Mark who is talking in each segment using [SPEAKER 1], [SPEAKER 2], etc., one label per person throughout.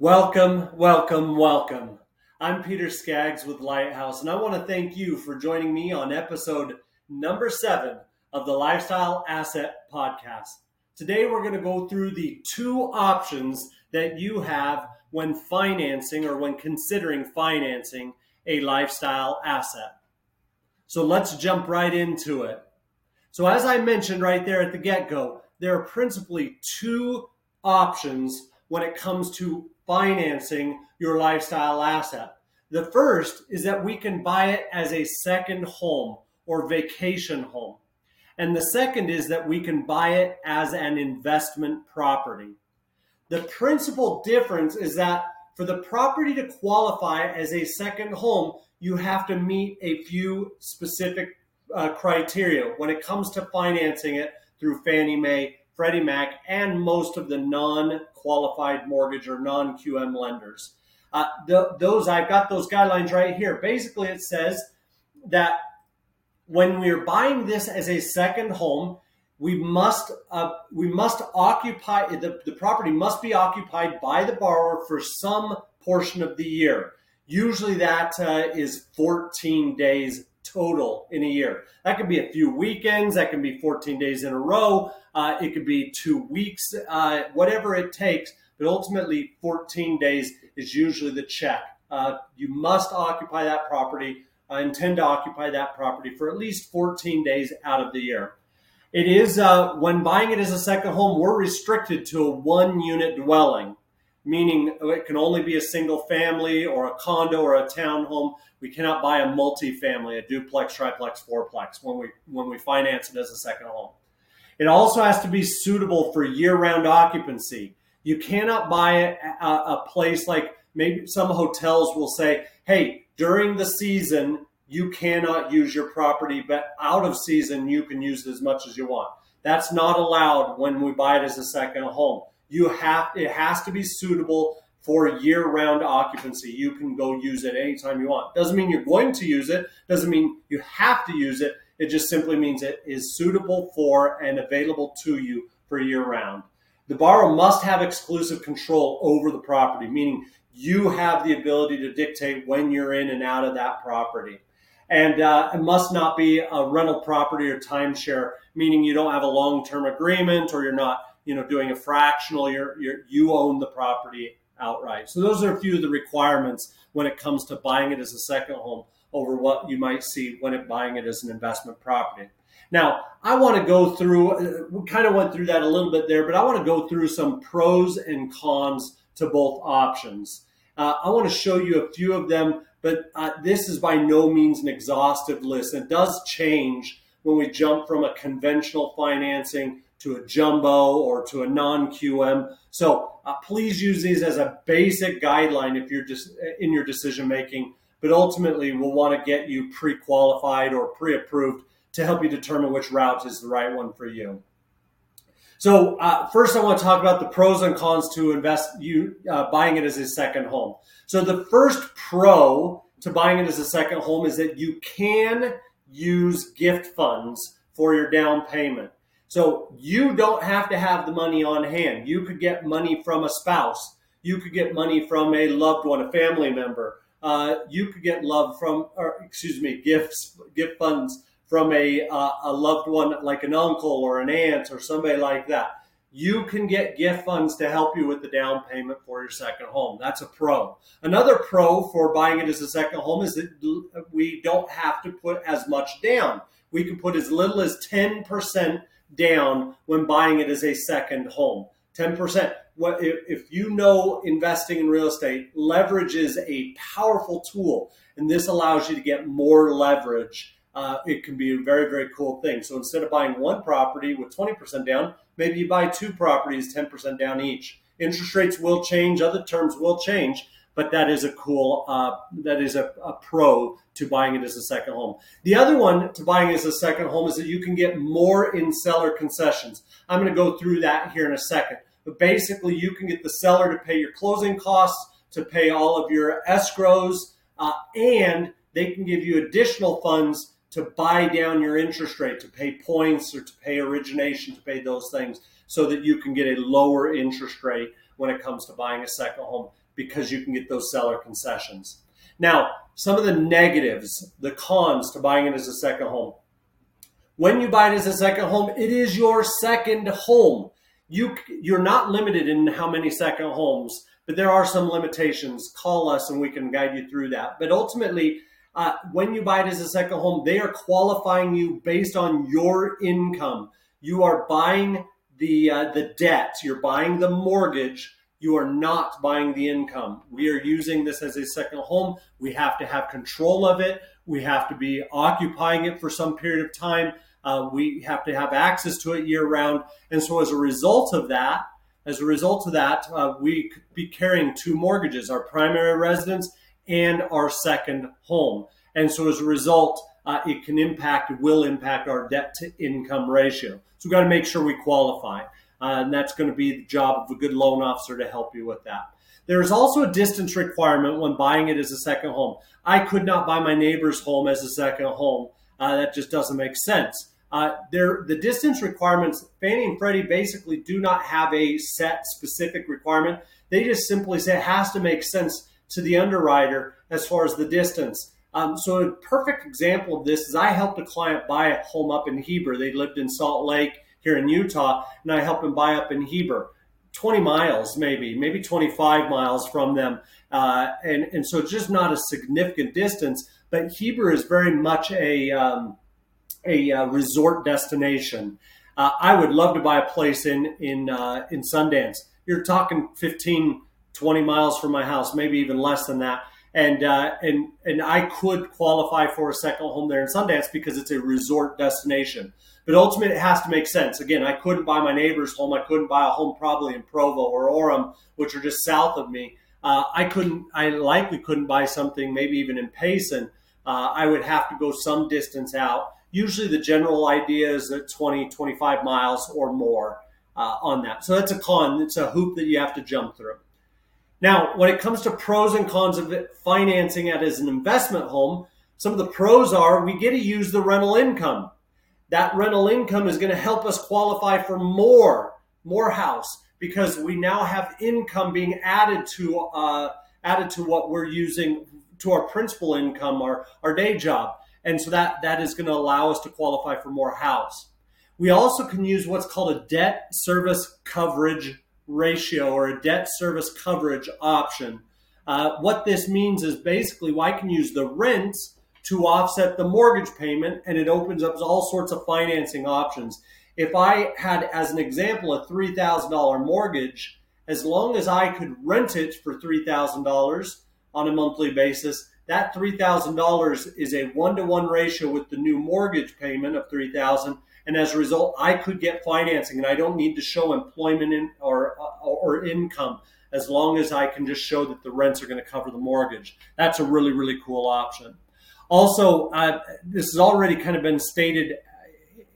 [SPEAKER 1] Welcome, welcome, welcome. I'm Peter Skaggs with Lighthouse, and I want to thank you for joining me on episode number seven of the Lifestyle Asset Podcast. Today, we're going to go through the two options that you have when financing or when considering financing a lifestyle asset. So, let's jump right into it. So, as I mentioned right there at the get go, there are principally two options when it comes to financing your lifestyle asset. The first is that we can buy it as a second home or vacation home. And the second is that we can buy it as an investment property. The principal difference is that for the property to qualify as a second home, you have to meet a few specific uh, criteria when it comes to financing it through Fannie Mae Freddie Mac, and most of the non qualified mortgage or non QM lenders. Uh, the, those I've got those guidelines right here. Basically, it says that when we're buying this as a second home, we must uh, we must occupy the, the property must be occupied by the borrower for some portion of the year. Usually, that uh, is 14 days total in a year. That could be a few weekends, that can be 14 days in a row, uh, it could be two weeks, uh, whatever it takes. But ultimately, 14 days is usually the check. Uh, you must occupy that property, uh, intend to occupy that property for at least 14 days out of the year. It is, uh, when buying it as a second home, we're restricted to a one unit dwelling meaning it can only be a single family or a condo or a townhome. We cannot buy a multifamily, a duplex, triplex, fourplex when we when we finance it as a second home. It also has to be suitable for year-round occupancy. You cannot buy a, a place like maybe some hotels will say, "Hey, during the season you cannot use your property, but out of season you can use it as much as you want." That's not allowed when we buy it as a second home you have it has to be suitable for year-round occupancy. You can go use it anytime you want. Doesn't mean you're going to use it. Doesn't mean you have to use it. It just simply means it is suitable for and available to you for year-round. The borrower must have exclusive control over the property, meaning you have the ability to dictate when you're in and out of that property. And uh, it must not be a rental property or timeshare, meaning you don't have a long-term agreement or you're not you know, doing a fractional, you're, you're, you own the property outright. So those are a few of the requirements when it comes to buying it as a second home over what you might see when it buying it as an investment property. Now, I want to go through, uh, we kind of went through that a little bit there, but I want to go through some pros and cons to both options. Uh, I want to show you a few of them, but uh, this is by no means an exhaustive list. It does change when we jump from a conventional financing to a jumbo or to a non-QM. So uh, please use these as a basic guideline if you're just in your decision making. But ultimately, we'll want to get you pre-qualified or pre-approved to help you determine which route is the right one for you. So uh, first, I want to talk about the pros and cons to invest you uh, buying it as a second home. So the first pro to buying it as a second home is that you can use gift funds for your down payment. So you don't have to have the money on hand. You could get money from a spouse. You could get money from a loved one, a family member. Uh, you could get love from, or excuse me, gifts, gift funds from a, uh, a loved one like an uncle or an aunt or somebody like that. You can get gift funds to help you with the down payment for your second home. That's a pro. Another pro for buying it as a second home is that we don't have to put as much down. We can put as little as 10% down when buying it as a second home. 10%. What if you know investing in real estate, leverage is a powerful tool, and this allows you to get more leverage. Uh, it can be a very, very cool thing. So instead of buying one property with 20% down, maybe you buy two properties 10% down each. Interest rates will change, other terms will change, but that is a cool, uh, that is a, a, pro to buying it as a second home. The other one to buying as a second home is that you can get more in seller concessions. I'm going to go through that here in a second. But basically, you can get the seller to pay your closing costs, to pay all of your escrows, uh, and they can give you additional funds to buy down your interest rate, to pay points or to pay origination, to pay those things so that you can get a lower interest rate when it comes to buying a second home because you can get those seller concessions. Now, some of the negatives, the cons to buying it as a second home. When you buy it as a second home, it is your second home. You you're not limited in how many second homes, but there are some limitations. Call us and we can guide you through that. But ultimately, uh, when you buy it as a second home, they are qualifying you based on your income. You are buying the uh, the debt. You're buying the mortgage. You are not buying the income. We are using this as a second home. We have to have control of it. We have to be occupying it for some period of time. Uh, we have to have access to it year round. And so, as a result of that, as a result of that, uh, we could be carrying two mortgages: our primary residence and our second home. And so as a result, uh, it can impact, will impact our debt to income ratio. So we've got to make sure we qualify. Uh, and that's going to be the job of a good loan officer to help you with that. There is also a distance requirement when buying it as a second home. I could not buy my neighbor's home as a second home. Uh, that just doesn't make sense. Uh, there, the distance requirements, Fannie and Freddie basically do not have a set specific requirement. They just simply say it has to make sense to the underwriter as far as the distance. Um, so a perfect example of this is I helped a client buy a home up in Heber. They lived in Salt Lake here in Utah, and I helped them buy up in Heber. 20 miles, maybe, maybe 25 miles from them. Uh, and, and so just not a significant distance, but Heber is very much a, um, a uh, resort destination. Uh, I would love to buy a place in, in, uh, in Sundance. You're talking 15, 20 miles from my house, maybe even less than that. And uh, and and I could qualify for a second home there in Sundance because it's a resort destination. But ultimately, it has to make sense. Again, I couldn't buy my neighbor's home. I couldn't buy a home probably in Provo or Orem, which are just south of me. Uh, I couldn't. I likely couldn't buy something maybe even in Payson. Uh, I would have to go some distance out. Usually, the general idea is that 20, 25 miles or more uh, on that. So that's a con. It's a hoop that you have to jump through. Now, when it comes to pros and cons of financing it as an investment home, some of the pros are we get to use the rental income. That rental income is going to help us qualify for more, more house because we now have income being added to uh, added to what we're using to our principal income, our, our day job. And so that, that is going to allow us to qualify for more house. We also can use what's called a debt service coverage ratio or a debt service coverage option. Uh, what this means is basically well, I can use the rents to offset the mortgage payment, and it opens up all sorts of financing options. If I had, as an example, a $3,000 mortgage, as long as I could rent it for $3,000 on a monthly basis, that $3,000 is a one to one ratio with the new mortgage payment of 3000 and as a result, I could get financing, and I don't need to show employment in, or or income as long as I can just show that the rents are going to cover the mortgage. That's a really really cool option. Also, uh, this has already kind of been stated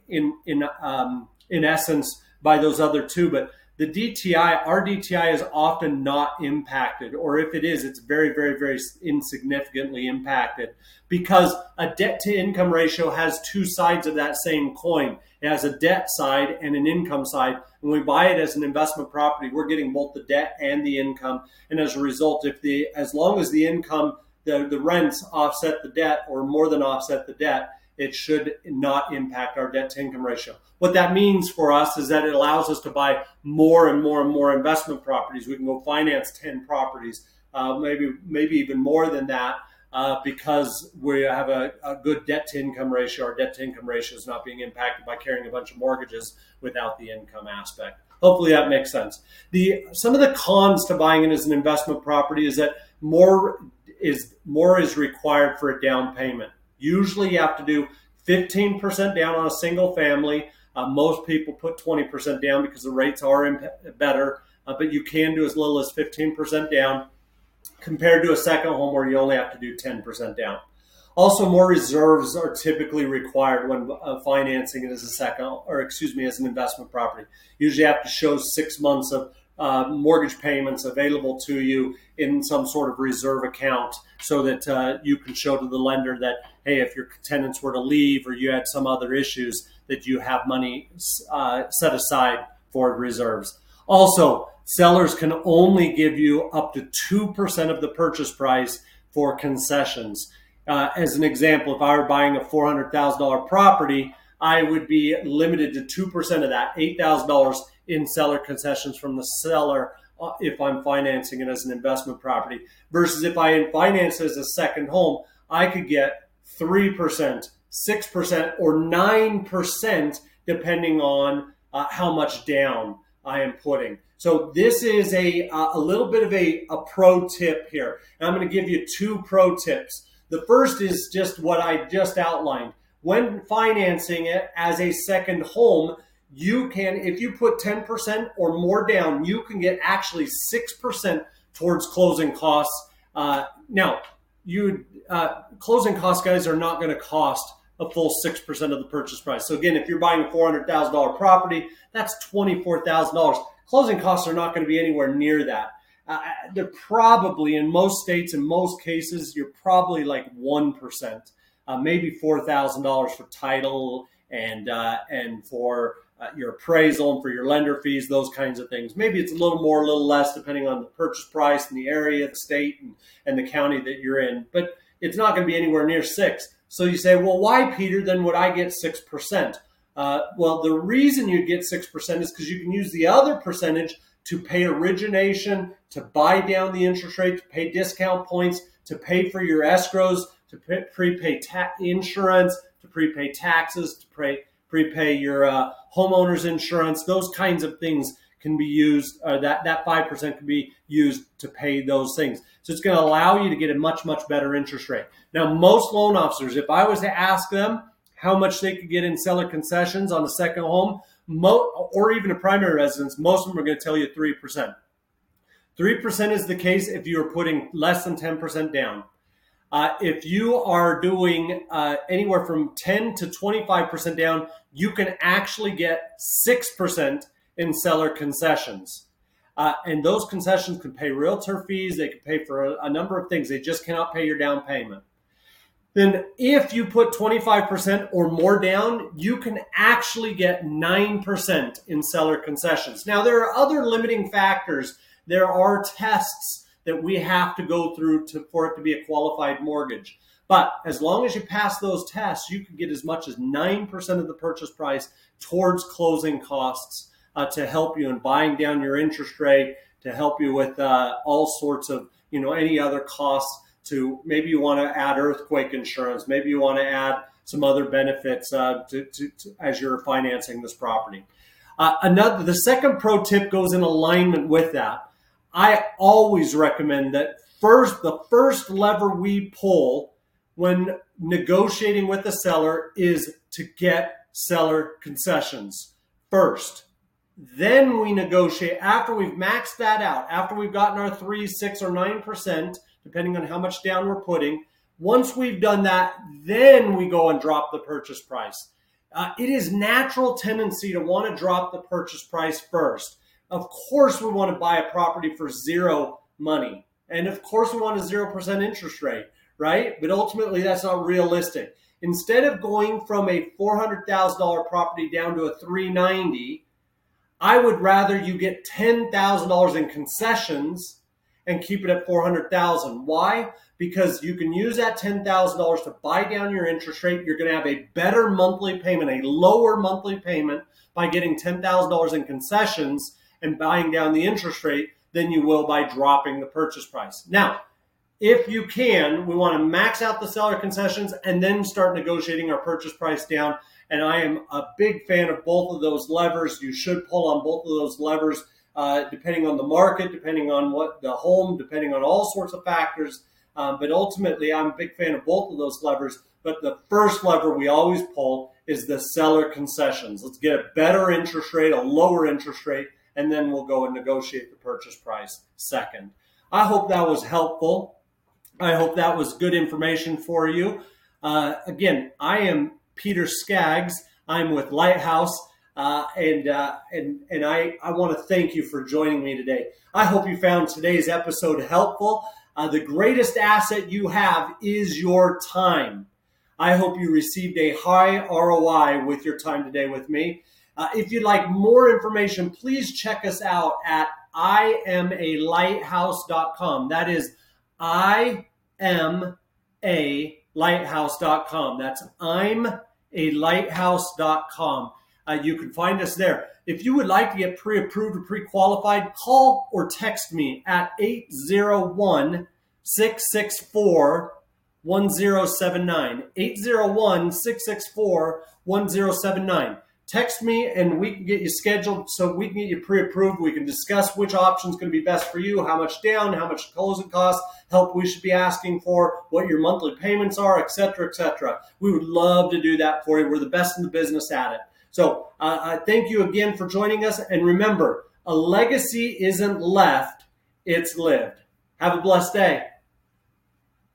[SPEAKER 1] in in um, in essence by those other two, but the DTI, our DTI is often not impacted, or if it is, it's very, very, very insignificantly impacted because a debt to income ratio has two sides of that same coin. It has a debt side and an income side. When we buy it as an investment property, we're getting both the debt and the income. And as a result, if the as long as the income, the, the rents offset the debt or more than offset the debt, it should not impact our debt to income ratio. What that means for us is that it allows us to buy more and more and more investment properties. We can go finance 10 properties, uh, maybe, maybe even more than that. Uh, because we have a, a, good debt to income ratio. Our debt to income ratio is not being impacted by carrying a bunch of mortgages without the income aspect. Hopefully that makes sense. The some of the cons to buying it as an investment property is that more is more is required for a down payment. Usually you have to do 15% down on a single family. Uh, most people put 20% down because the rates are imp- better, uh, but you can do as little as 15% down compared to a second home where you only have to do 10% down. Also, more reserves are typically required when uh, financing it as a second, or excuse me, as an investment property. Usually, have to show six months of uh, mortgage payments available to you in some sort of reserve account so that uh, you can show to the lender that, hey, if your tenants were to leave or you had some other issues, that you have money uh, set aside for reserves. Also, sellers can only give you up to 2% of the purchase price for concessions. Uh, as an example, if I were buying a $400,000 property, I would be limited to 2% of that, $8,000 in seller concessions from the seller uh, if I'm financing it as an investment property. Versus if I finance it as a second home, I could get 3%, 6%, or 9%, depending on uh, how much down I am putting. So this is a, a little bit of a, a pro tip here. And I'm going to give you two pro tips. The first is just what I just outlined. When financing it as a second home, you can, if you put 10% or more down, you can get actually 6% towards closing costs. Uh, now, you uh, closing costs, guys, are not going to cost a full 6% of the purchase price. So again, if you're buying a $400,000 property, that's $24,000. Closing costs are not going to be anywhere near that. Uh, they're probably in most states, in most cases, you're probably like 1%, uh, maybe $4,000 for title and, uh, and for uh, your appraisal and for your lender fees, those kinds of things. Maybe it's a little more, a little less, depending on the purchase price and the area, the state, and, and the county that you're in. But it's not going to be anywhere near six. So you say, well, why, Peter? Then would I get six percent? Uh, well, the reason you get six percent is because you can use the other percentage to pay origination, to buy down the interest rate, to pay discount points, to pay for your escrows, to pay, prepay ta- insurance, to prepay taxes, to pay prepay your uh, homeowner's insurance. Those kinds of things can be used. Uh, that that five percent can be used to pay those things. So it's going to allow you to get a much much better interest rate. Now, most loan officers, if I was to ask them how much they could get in seller concessions on a second home, mo- or even a primary residence, most of them are going to tell you three percent. Three percent is the case if you are putting less than ten percent down. Uh, if you are doing uh, anywhere from 10 to 25% down, you can actually get 6% in seller concessions. Uh, and those concessions can pay realtor fees, they can pay for a, a number of things. They just cannot pay your down payment. Then, if you put 25% or more down, you can actually get 9% in seller concessions. Now, there are other limiting factors. There are tests that we have to go through to, for it to be a qualified mortgage. But as long as you pass those tests, you can get as much as 9% of the purchase price towards closing costs uh, to help you in buying down your interest rate, to help you with uh, all sorts of, you know, any other costs to maybe you want to add earthquake insurance, maybe you want to add some other benefits uh, to, to, to, as you're financing this property. Uh, another, the second pro tip goes in alignment with that. I always recommend that first the first lever we pull when negotiating with the seller is to get seller concessions first. Then we negotiate after we've maxed that out, after we've gotten our three, six, or nine percent, depending on how much down we're putting. Once we've done that, then we go and drop the purchase price. Uh, it is natural tendency to want to drop the purchase price first. Of course, we want to buy a property for zero money. And of course, we want a 0% interest rate, right? But ultimately, that's not realistic. Instead of going from a $400,000 property down to a 390, I would rather you get $10,000 in concessions and keep it at 400,000. Why? Because you can use that $10,000 to buy down your interest rate. You're going to have a better monthly payment, a lower monthly payment by getting $10,000 in concessions and buying down the interest rate than you will by dropping the purchase price. Now, if you can, we want to max out the seller concessions and then start negotiating our purchase price down. And I am a big fan of both of those levers. You should pull on both of those levers, uh, depending on the market, depending on what the home, depending on all sorts of factors. Um, but ultimately, I'm a big fan of both of those levers. But the first lever we always pull is the seller concessions. Let's get a better interest rate, a lower interest rate, and then we'll go and negotiate the purchase price second. I hope that was helpful. I hope that was good information for you. Uh, again, I am Peter Skaggs. I'm with Lighthouse, uh, and uh, and and I I want to thank you for joining me today. I hope you found today's episode helpful. Uh, the greatest asset you have is your time. I hope you received a high ROI with your time today with me. Uh, if you'd like more information, please check us out at I am a That is I am a lighthouse.com. That's I'm a lighthouse.com. Uh, you can find us there. If you would like to get pre approved or pre qualified, call or text me at 801 664 1079. 801 664 1079. Text me and we can get you scheduled so we can get you pre approved. We can discuss which option is going to be best for you, how much down, how much closing costs, help we should be asking for, what your monthly payments are, etc., etc. We would love to do that for you. We're the best in the business at it. So uh, I thank you again for joining us. And remember, a legacy isn't left, it's lived. Have a blessed day.